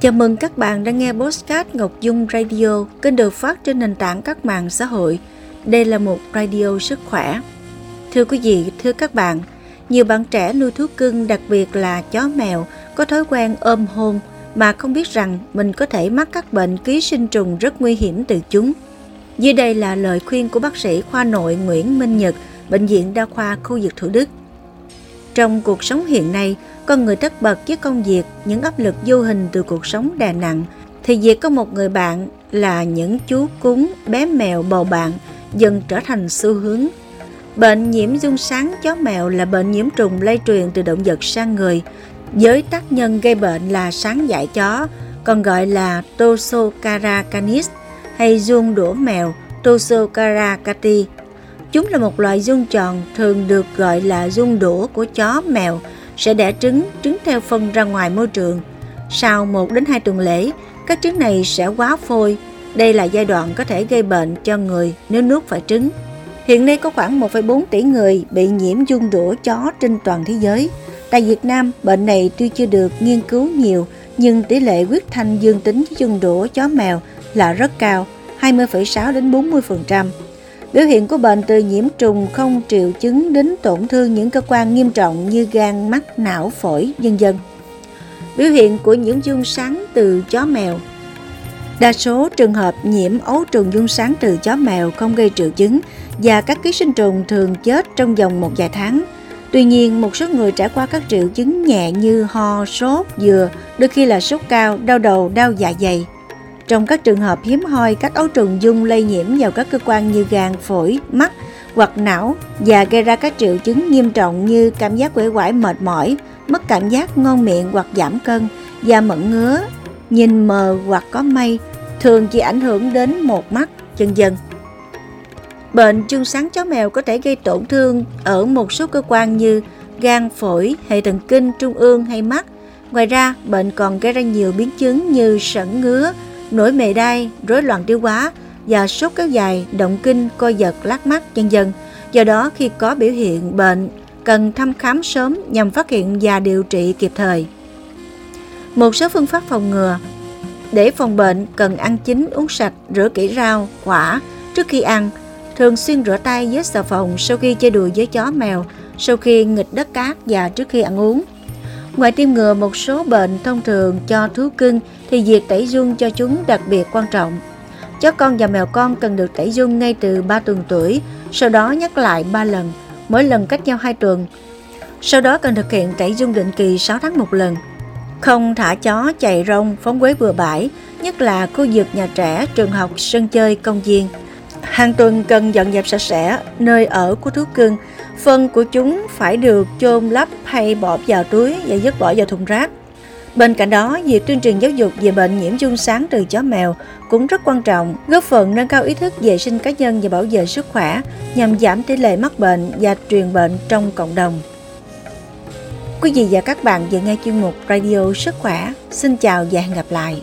Chào mừng các bạn đang nghe Postcard Ngọc Dung Radio, kênh được phát trên nền tảng các mạng xã hội. Đây là một radio sức khỏe. Thưa quý vị, thưa các bạn, nhiều bạn trẻ nuôi thú cưng, đặc biệt là chó mèo, có thói quen ôm hôn mà không biết rằng mình có thể mắc các bệnh ký sinh trùng rất nguy hiểm từ chúng. Dưới đây là lời khuyên của bác sĩ khoa nội Nguyễn Minh Nhật, Bệnh viện Đa khoa khu vực Thủ Đức. Trong cuộc sống hiện nay, con người tất bật với công việc, những áp lực vô hình từ cuộc sống đè nặng, thì việc có một người bạn là những chú cúng, bé mèo, bầu bạn dần trở thành xu hướng. Bệnh nhiễm dung sáng chó mèo là bệnh nhiễm trùng lây truyền từ động vật sang người. Với tác nhân gây bệnh là sáng dại chó, còn gọi là Tosocara canis hay dung đũa mèo Tosocara cati Chúng là một loài dung tròn thường được gọi là dung đũa của chó, mèo, sẽ đẻ trứng, trứng theo phân ra ngoài môi trường. Sau 1 đến 2 tuần lễ, các trứng này sẽ quá phôi. Đây là giai đoạn có thể gây bệnh cho người nếu nuốt phải trứng. Hiện nay có khoảng 1,4 tỷ người bị nhiễm dung đũa chó trên toàn thế giới. Tại Việt Nam, bệnh này tuy chưa được nghiên cứu nhiều, nhưng tỷ lệ huyết thanh dương tính với dung đũa chó mèo là rất cao, 20,6 đến 40%. Biểu hiện của bệnh từ nhiễm trùng không triệu chứng đến tổn thương những cơ quan nghiêm trọng như gan, mắt, não, phổi, vân dân. Biểu hiện của những dung sáng từ chó mèo Đa số trường hợp nhiễm ấu trùng dung sáng từ chó mèo không gây triệu chứng và các ký sinh trùng thường chết trong vòng một vài tháng. Tuy nhiên, một số người trải qua các triệu chứng nhẹ như ho, sốt, dừa, đôi khi là sốt cao, đau đầu, đau dạ dày, trong các trường hợp hiếm hoi, các ấu trùng dung lây nhiễm vào các cơ quan như gan, phổi, mắt hoặc não và gây ra các triệu chứng nghiêm trọng như cảm giác quể quải mệt mỏi, mất cảm giác ngon miệng hoặc giảm cân, da mẩn ngứa, nhìn mờ hoặc có mây, thường chỉ ảnh hưởng đến một mắt, chân dân. Bệnh chương sáng chó mèo có thể gây tổn thương ở một số cơ quan như gan, phổi, hệ thần kinh, trung ương hay mắt. Ngoài ra, bệnh còn gây ra nhiều biến chứng như sẩn ngứa, nổi mề đai, rối loạn tiêu hóa và sốt kéo dài, động kinh, co giật, lát mắt, vân dân. Do đó, khi có biểu hiện bệnh, cần thăm khám sớm nhằm phát hiện và điều trị kịp thời. Một số phương pháp phòng ngừa Để phòng bệnh, cần ăn chín, uống sạch, rửa kỹ rau, quả trước khi ăn, thường xuyên rửa tay với xà phòng sau khi chơi đùa với chó mèo, sau khi nghịch đất cát và trước khi ăn uống. Ngoài tiêm ngừa một số bệnh thông thường cho thú cưng thì việc tẩy dung cho chúng đặc biệt quan trọng. Chó con và mèo con cần được tẩy dung ngay từ 3 tuần tuổi, sau đó nhắc lại 3 lần, mỗi lần cách nhau 2 tuần. Sau đó cần thực hiện tẩy dung định kỳ 6 tháng một lần. Không thả chó chạy rong, phóng quế bừa bãi, nhất là khu vực nhà trẻ, trường học, sân chơi, công viên. Hàng tuần cần dọn dẹp sạch sẽ nơi ở của thú cưng, phân của chúng phải được chôn lấp hay bỏ vào túi và dứt bỏ vào thùng rác. Bên cạnh đó, việc tuyên truyền giáo dục về bệnh nhiễm chung sáng từ chó mèo cũng rất quan trọng, góp phần nâng cao ý thức vệ sinh cá nhân và bảo vệ sức khỏe nhằm giảm tỷ lệ mắc bệnh và truyền bệnh trong cộng đồng. Quý vị và các bạn vừa nghe chuyên mục Radio Sức khỏe. Xin chào và hẹn gặp lại.